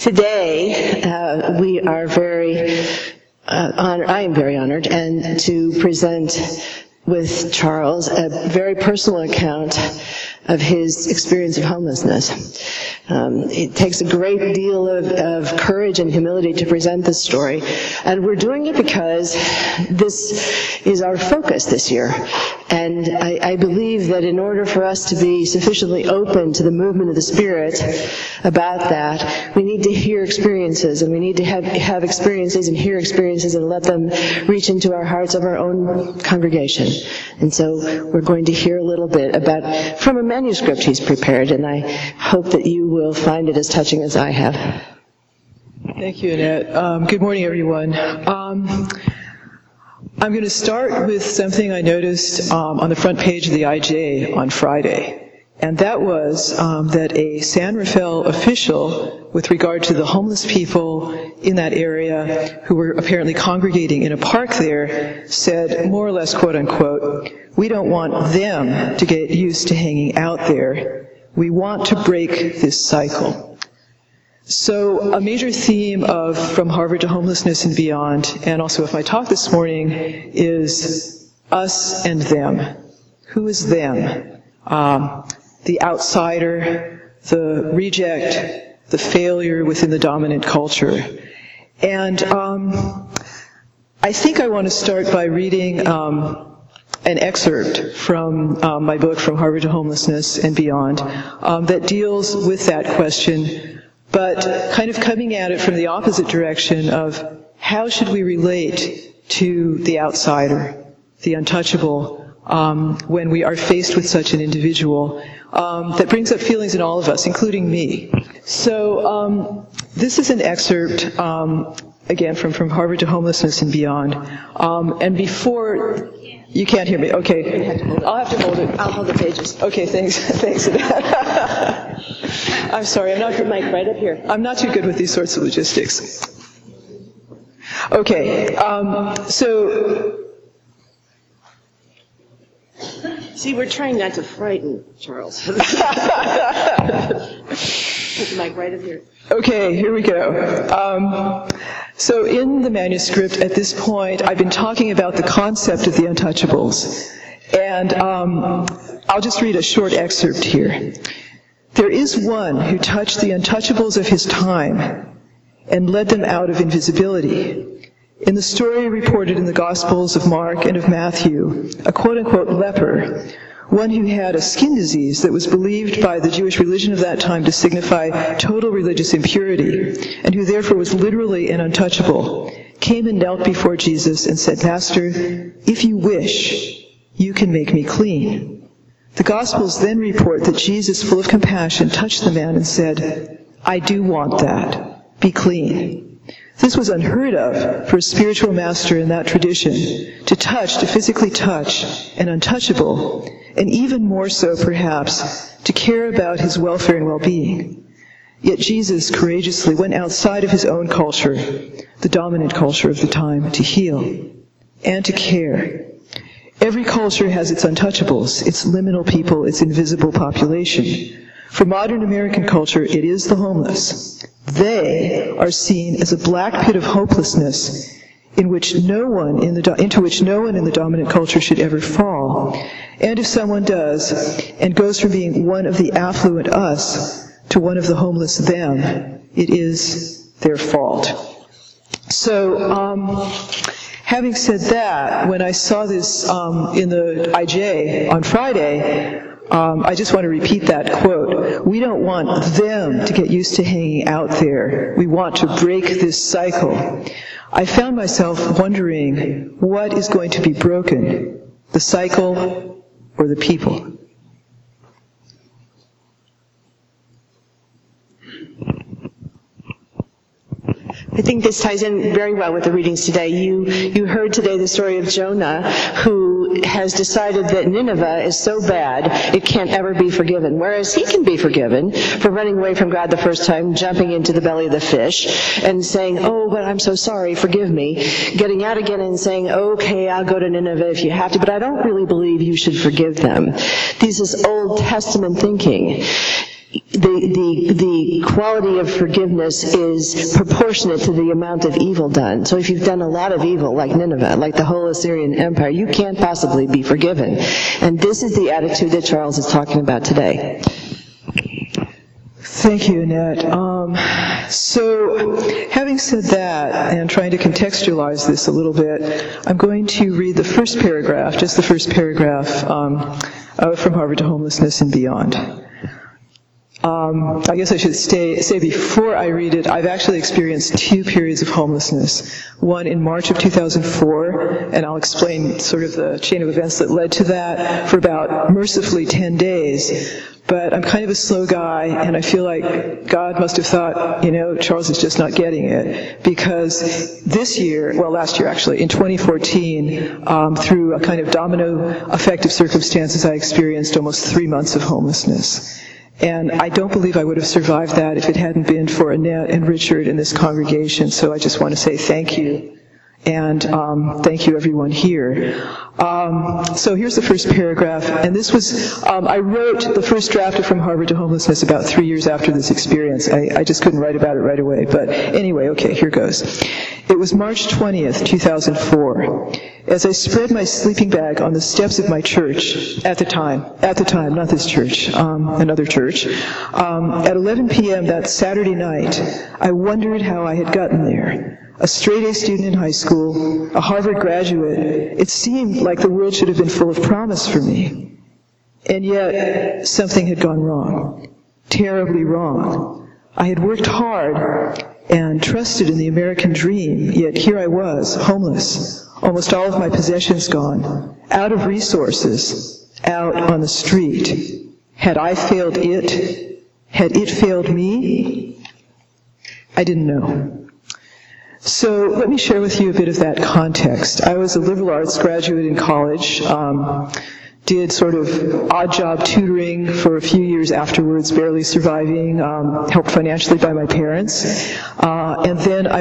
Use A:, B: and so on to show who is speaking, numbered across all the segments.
A: Today, uh, we are very uh, I am very honored, and to present with Charles a very personal account of his experience of homelessness. Um, it takes a great deal of, of, courage and humility to present this story, and we're doing it because this is our focus this year. And I, I believe that in order for us to be sufficiently open to the movement of the Spirit about that, we need to hear experiences, and we need to have, have experiences and hear experiences and let them reach into our hearts of our own congregation. And so we're going to hear a little bit about from a manuscript he's prepared, and I hope that you will find it as touching as I have.
B: Thank you, Annette. Um, good morning, everyone. Um, I'm going to start with something I noticed um, on the front page of the IJ on Friday, and that was um, that a San Rafael official, with regard to the homeless people in that area who were apparently congregating in a park there, said more or less, quote unquote, we don't want them to get used to hanging out there. We want to break this cycle. So a major theme of From Harvard to Homelessness and Beyond, and also of my talk this morning, is us and them. Who is them? Um, the outsider, the reject, the failure within the dominant culture. And um, I think I want to start by reading um, an excerpt from um, my book, From Harvard to Homelessness and Beyond, um, that deals with that question, but kind of coming at it from the opposite direction of how should we relate to the outsider, the untouchable, um, when we are faced with such an individual um, that brings up feelings in all of us, including me. So um, this is an excerpt um, again from, from Harvard to Homelessness and Beyond. Um, and before you can't hear me. Okay. I'll have to hold it.
A: I'll hold the pages.
B: Okay, thanks. thanks. I'm sorry. I'm not
A: the mic right up here.
B: I'm not too good with these sorts of logistics. Okay. Um, so.
A: See, we're trying not to frighten Charles.
B: Okay, here we go. Um, so in the manuscript, at this point, I've been talking about the concept of the untouchables. And um, I'll just read a short excerpt here. There is one who touched the untouchables of his time and led them out of invisibility. In the story reported in the Gospels of Mark and of Matthew, a quote unquote leper one who had a skin disease that was believed by the Jewish religion of that time to signify total religious impurity, and who therefore was literally an untouchable, came and knelt before Jesus and said, Master, if you wish, you can make me clean. The Gospels then report that Jesus, full of compassion, touched the man and said, I do want that. Be clean. This was unheard of for a spiritual master in that tradition, to touch, to physically touch an untouchable, and even more so perhaps, to care about his welfare and well-being. Yet Jesus courageously went outside of his own culture, the dominant culture of the time, to heal and to care. Every culture has its untouchables, its liminal people, its invisible population. For modern American culture, it is the homeless. They are seen as a black pit of hopelessness in which no one in the, into which no one in the dominant culture should ever fall. And if someone does, and goes from being one of the affluent us to one of the homeless them, it is their fault. So, um, having said that, when I saw this um, in the IJ on Friday, um, I just want to repeat that quote. We don't want them to get used to hanging out there. We want to break this cycle. I found myself wondering what is going to be broken, the cycle or the people?
A: I think this ties in very well with the readings today. You, you heard today the story of Jonah, who has decided that Nineveh is so bad it can't ever be forgiven, whereas he can be forgiven for running away from God the first time, jumping into the belly of the fish, and saying, oh, but I'm so sorry, forgive me, getting out again and saying, okay, I'll go to Nineveh if you have to, but I don't really believe you should forgive them. This is Old Testament thinking. The, the, the quality of forgiveness is proportionate to the amount of evil done. So if you've done a lot of evil, like Nineveh, like the whole Assyrian Empire, you can't possibly be forgiven. And this is the attitude that Charles is talking about today.
B: Thank you, Annette. Um, so, having said that, and trying to contextualize this a little bit, I'm going to read the first paragraph, just the first paragraph um, uh, from Harvard to Homelessness and Beyond. Um, I guess I should stay, say before I read it, I've actually experienced two periods of homelessness. One in March of 2004, and I'll explain sort of the chain of events that led to that for about mercifully 10 days. But I'm kind of a slow guy, and I feel like God must have thought, you know, Charles is just not getting it. Because this year, well, last year actually, in 2014, um, through a kind of domino effect of circumstances, I experienced almost three months of homelessness. And I don't believe I would have survived that if it hadn't been for Annette and Richard in this congregation. So I just want to say thank you. And um, thank you, everyone here. Um, so here's the first paragraph, and this was um, I wrote the first draft of From Harvard to Homelessness about three years after this experience. I, I just couldn't write about it right away, but anyway, okay, here goes. It was March 20th, 2004. As I spread my sleeping bag on the steps of my church at the time, at the time, not this church, um, another church, um, at 11 p.m. that Saturday night, I wondered how I had gotten there a straight A student in high school, a Harvard graduate, it seemed like the world should have been full of promise for me. And yet, something had gone wrong. Terribly wrong. I had worked hard and trusted in the American dream, yet here I was, homeless, almost all of my possessions gone, out of resources, out on the street. Had I failed it? Had it failed me? I didn't know. So let me share with you a bit of that context. I was a liberal arts graduate in college. Um, did sort of odd job tutoring for a few years afterwards, barely surviving, um, helped financially by my parents. Uh, and then I,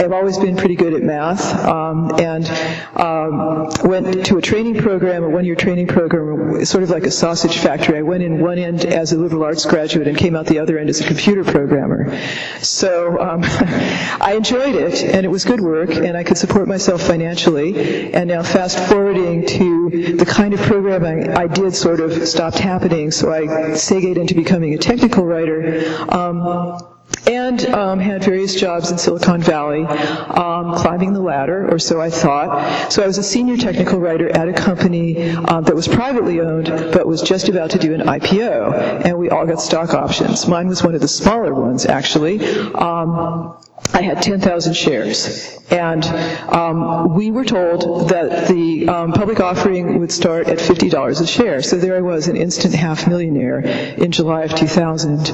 B: have always been pretty good at math, um, and um, went to a training program, a one-year training program, sort of like a sausage factory. I went in one end as a liberal arts graduate and came out the other end as a computer programmer. So um, I enjoyed it, and it was good work, and I could support myself financially. And now fast forwarding to the kind of programming I did sort of stopped happening, so I segued into becoming a technical writer. Um, and um, had various jobs in Silicon Valley, um, climbing the ladder, or so I thought. So I was a senior technical writer at a company um, that was privately owned, but was just about to do an IPO, and we all got stock options. Mine was one of the smaller ones, actually. Um, I had 10,000 shares. And um, we were told that the um, public offering would start at $50 a share. So there I was, an instant half millionaire in July of 2000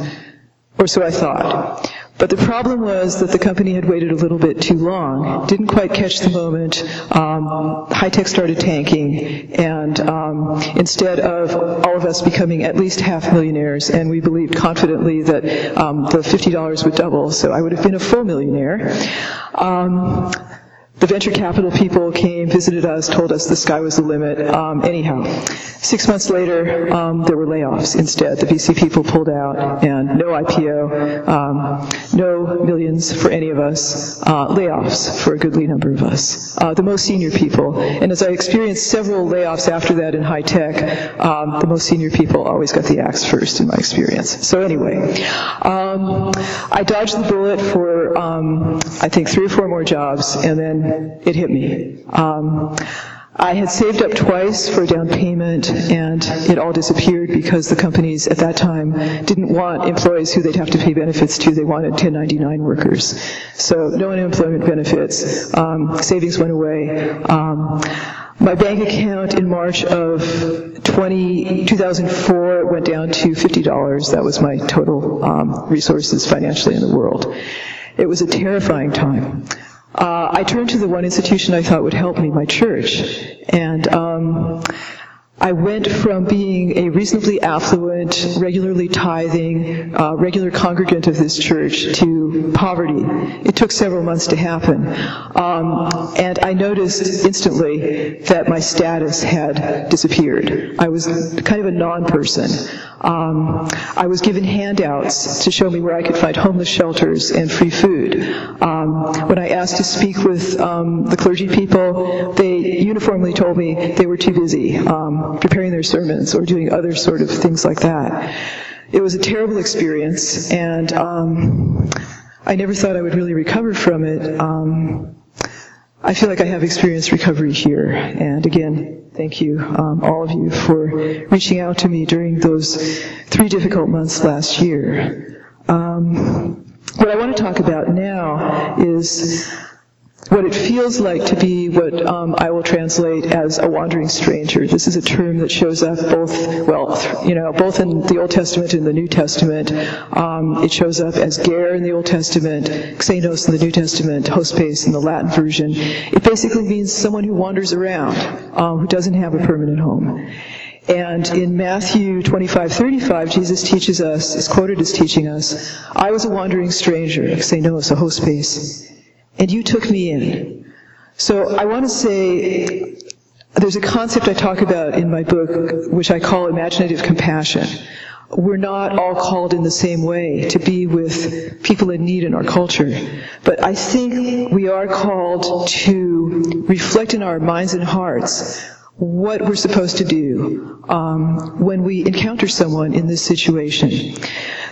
B: or so I thought. But the problem was that the company had waited a little bit too long, didn't quite catch the moment. Um, high tech started tanking, and um, instead of all of us becoming at least half millionaires, and we believed confidently that um, the $50 would double, so I would have been a full millionaire. The venture capital people came, visited us, told us the sky was the limit. Um, anyhow, six months later, um, there were layoffs instead. The VC people pulled out, and no IPO, um, no millions for any of us, uh, layoffs for a goodly number of us, uh, the most senior people. And as I experienced several layoffs after that in high tech, um, the most senior people always got the axe first in my experience. So anyway, um, I dodged the bullet for um, I think three or four more jobs, and then it hit me. Um, I had saved up twice for a down payment, and it all disappeared because the companies at that time didn't want employees who they'd have to pay benefits to. They wanted 1099 workers. So no unemployment benefits. Um, savings went away. Um, my bank account in March of 20, 2004 went down to $50. That was my total um, resources financially in the world. It was a terrifying time uh, I turned to the one institution I thought would help me, my church. And um, I went from being a reasonably affluent, regularly tithing, uh, regular congregant of this church to poverty. It took several months to happen. Um, and I noticed instantly that my status had disappeared. I was kind of a non person. Um, I was given handouts to show me where I could find homeless shelters and free food. Um, when I asked to speak with um, the clergy people, they uniformly told me they were too busy um, preparing their sermons or doing other sort of things like that. It was a terrible experience, and um, I never thought I would really recover from it. Um, I feel like I have experienced recovery here, and again, thank you, um, all of you, for reaching out to me during those three difficult months last year. Um, what I want to talk about now is what it feels like to be what um, I will translate as a wandering stranger. This is a term that shows up both, well, you know, both in the Old Testament and the New Testament. Um, it shows up as ger in the Old Testament, xenos in the New Testament, hospes in the Latin version. It basically means someone who wanders around, um, who doesn't have a permanent home. And in Matthew 25, 35, Jesus teaches us, is quoted as teaching us, I was a wandering stranger, xenos, a hospes and you took me in. So I want to say there's a concept I talk about in my book, which I call imaginative compassion. We're not all called in the same way to be with people in need in our culture. But I think we are called to reflect in our minds and hearts what we're supposed to do um, when we encounter someone in this situation.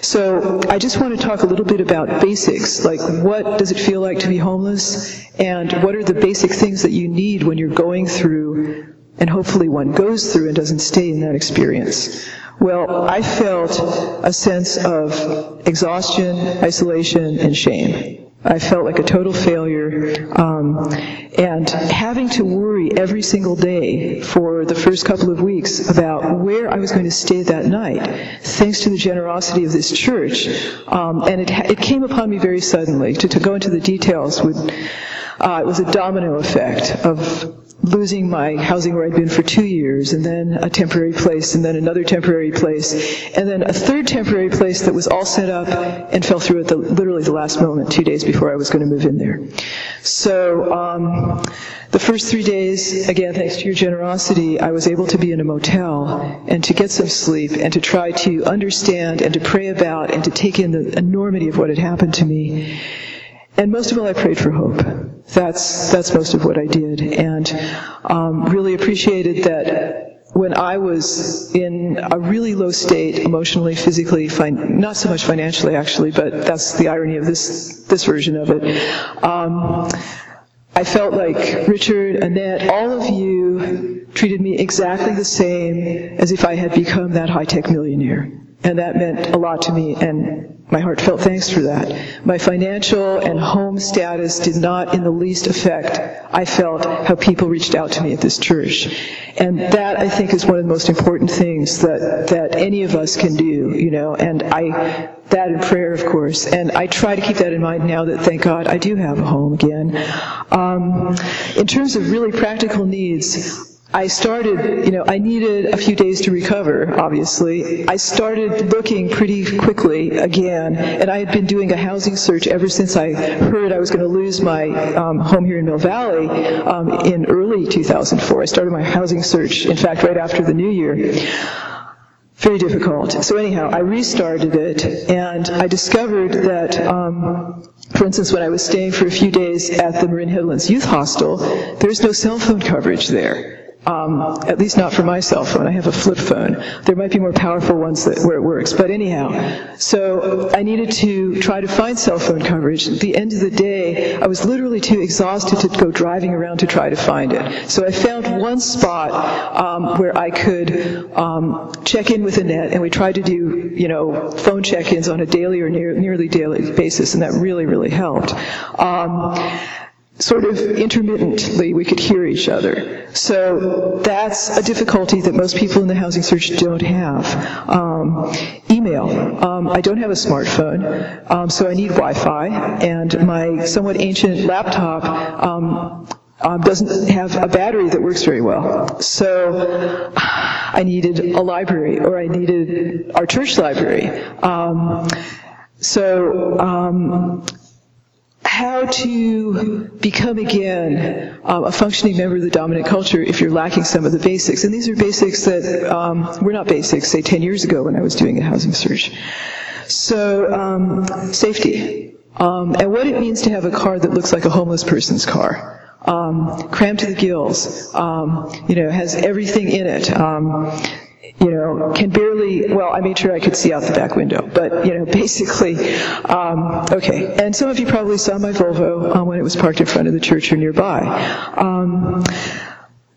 B: So I just want to talk a little bit about basics, like what does it feel like to be homeless, and what are the basic things that you need when you're going through, and hopefully one goes through and doesn't stay in that experience. Well, I felt a sense of exhaustion, isolation, and shame. I felt like a total failure, um, and having to worry every single day for the first couple of weeks about where I was going to stay that night, thanks to the generosity of this church. Um, and it, it came upon me very suddenly. To, to go into the details would, uh, it was a domino effect of losing my housing where I'd been for two years, and then a temporary place, and then another temporary place, and then a third temporary place that was all set up and fell through at the, literally the last moment, two days before I was going to move in there. So um, the first three days, again, thanks to your generosity, I was able to be in a motel and to get some sleep and to try to understand and to pray about and to take in the enormity of what had happened to me. And most of all, I prayed for hope. That's that's most of what I did, and um, really appreciated that when I was in a really low state, emotionally, physically, fin- not so much financially actually, but that's the irony of this this version of it. Um, I felt like Richard, Annette, all of you treated me exactly the same as if I had become that high tech millionaire. And that meant a lot to me, and my heartfelt thanks for that. My financial and home status did not in the least affect, I felt, how people reached out to me at this church. And that, I think, is one of the most important things that, that any of us can do, you know, and I, that in prayer, of course. And I try to keep that in mind now that, thank God, I do have a home again. Um, in terms of really practical needs, I started, you know, I needed a few days to recover, obviously. I started looking pretty quickly again, and I had been doing a housing search ever since I heard I was going to lose my um, home here in Mill Valley um, in early 2004. I started my housing search, in fact, right after the new year very difficult. So anyhow, I restarted it, and I discovered that, um, for instance, when I was staying for a few days at the Marin Headlands Youth Hostel, there's no cell phone coverage there. Um, at least not for my cell phone. I have a flip phone. There might be more powerful ones that, where it works, but anyhow. So I needed to try to find cell phone coverage. At the end of the day, I was literally too exhausted to go driving around to try to find it. So I found one spot um, where I could um, check in with Annette, and we tried to do, you know, phone check-ins on a daily or near, nearly daily basis, and that really, really helped. Um, sort of intermittently we could hear each other. So that's a difficulty that most people in the housing search don't have. Um, email. Um, I don't have a smartphone, um, so I need Wi-Fi, and my somewhat ancient laptop um, um, doesn't have a battery that works very well. So I needed a library, or I needed our church library. Um, so how to become again um, a functioning member of the dominant culture if you're lacking some of the basics. And these are basics that um, were not basics, say, 10 years ago when I was doing a housing search. So, um, safety. Um, and what it means to have a car that looks like a homeless person's car. Um, crammed to the gills, um, you know, has everything in it you know, can barely, well, I made sure I could see out the back window, but, you know, basically, um, okay. And some of you probably saw my Volvo um, when it was parked in front of the church or nearby. Um,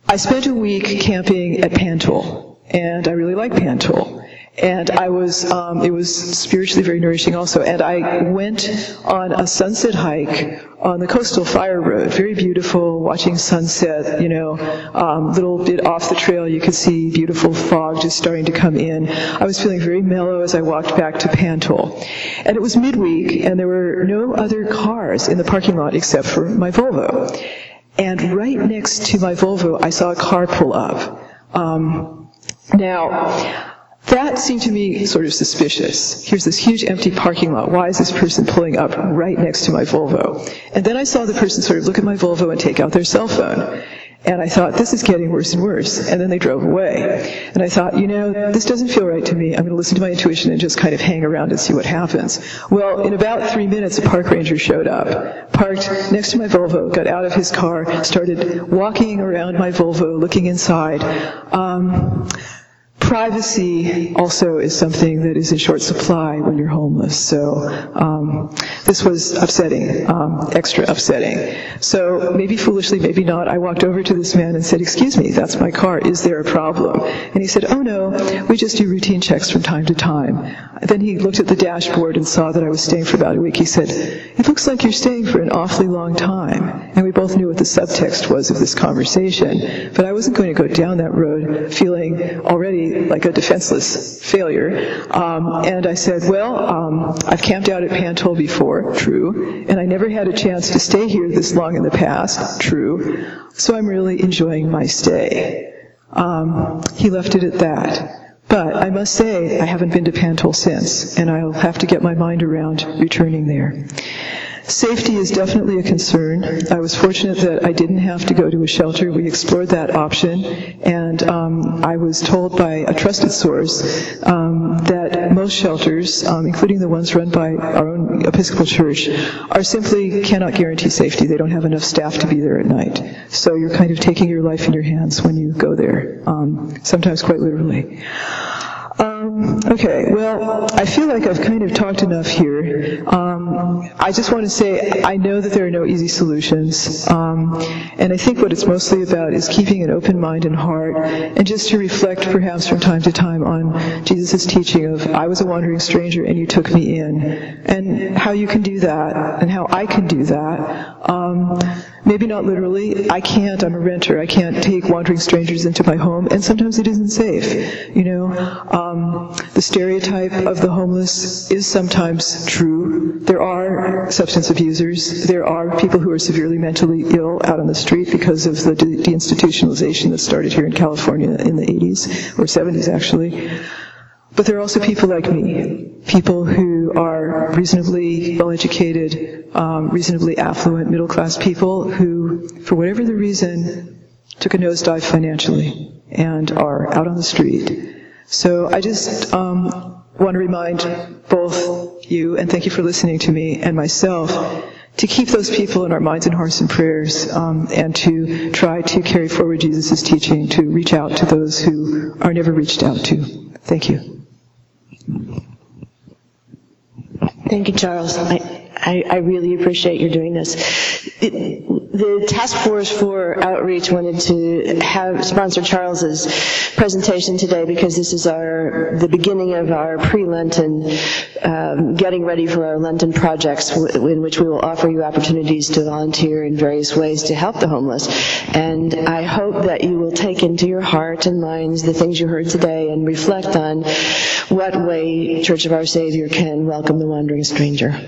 B: I spent a week camping at Pantoll, and I really like Pantoll. And I was, um, it was spiritually very nourishing also. And I went on a sunset hike on the coastal fire road, very beautiful, watching sunset, you know, um, little bit off the trail, you could see beautiful fog just starting to come in. I was feeling very mellow as I walked back to Pantoll. And it was midweek, and there were no other cars in the parking lot except for my Volvo. And right next to my Volvo, I saw a car pull up. Um, now, that seemed to me sort of suspicious. Here's this huge empty parking lot. Why is this person pulling up right next to my Volvo? And then I saw the person sort of look at my Volvo and take out their cell phone. And I thought, this is getting worse and worse. And then they drove away. And I thought, you know, this doesn't feel right to me. I'm going to listen to my intuition and just kind of hang around and see what happens. Well, in about three minutes, a park ranger showed up, parked next to my Volvo, got out of his car, started walking around my Volvo, looking inside. Um, privacy also is something that is in short supply when you're homeless. So um, this was upsetting, um, extra upsetting. So maybe foolishly, maybe not, I walked over to this man and said, "Excuse me, that's my car. Is there a problem?" And he said, "Oh no, we just do routine checks from time to time." Then he looked at the dashboard and saw that I was staying for about a week. He said, "It looks like you're staying for an awfully long time." And we both knew what the subtext was of this conversation, but I wasn't going to go down that road feeling already like a defenseless failure. Um, and I said, well, um, I've camped out at Pantoll before, true, and I never had a chance to stay here this long in the past, true, so I'm really enjoying my stay. Um, he left it at that. But I must say, I haven't been to Pantoll since, and I'll have to get my mind around returning there. Safety is definitely a concern. I was fortunate that I didn't have to go to a shelter. We explored that option, and um, I was told by a trusted source um, that most shelters, um, including the ones run by our own Episcopal Church, are simply cannot guarantee safety. They don't have enough staff to be there at night. So you're kind of taking your life in your hands when you go there, um, sometimes quite literally. Um, okay, well, I feel like I've kind of talked enough here. Um, I just want to say I know that there are no easy solutions, um, and I think what it's mostly about is keeping an open mind and heart, and just to reflect perhaps from time to time on Jesus' teaching of I was a wandering stranger and you took me in, and how you can do that, and how I can do that. Maybe not literally. I can't. I'm a renter. I can't take wandering strangers into my home, and sometimes it isn't safe. You know, um, the stereotype of the homeless is sometimes true. There are substance abusers. There are people who are severely mentally ill out on the street because of the de- deinstitutionalization that started here in California in the 80s or 70s, actually. But there are also people like me, people who are reasonably well educated, um, reasonably affluent, middle class people who, for whatever the reason, took a nosedive financially and are out on the street. So I just um, want to remind both you, and thank you for listening to me, and myself, to keep those people in our minds and hearts and prayers, um, and to try to carry forward Jesus' teaching to reach out to those who are never reached out to. Thank you.
A: Thank you, Charles. I, I, I really appreciate your doing this. It, the task force for outreach wanted to have sponsor Charles's presentation today because this is our the beginning of our pre-Lenten um, getting ready for our Lenten projects w- in which we will offer you opportunities to volunteer in various ways to help the homeless. And I hope that you will take into your heart and minds the things you heard today and reflect on what way Church of Our Savior can welcome the wandering stranger.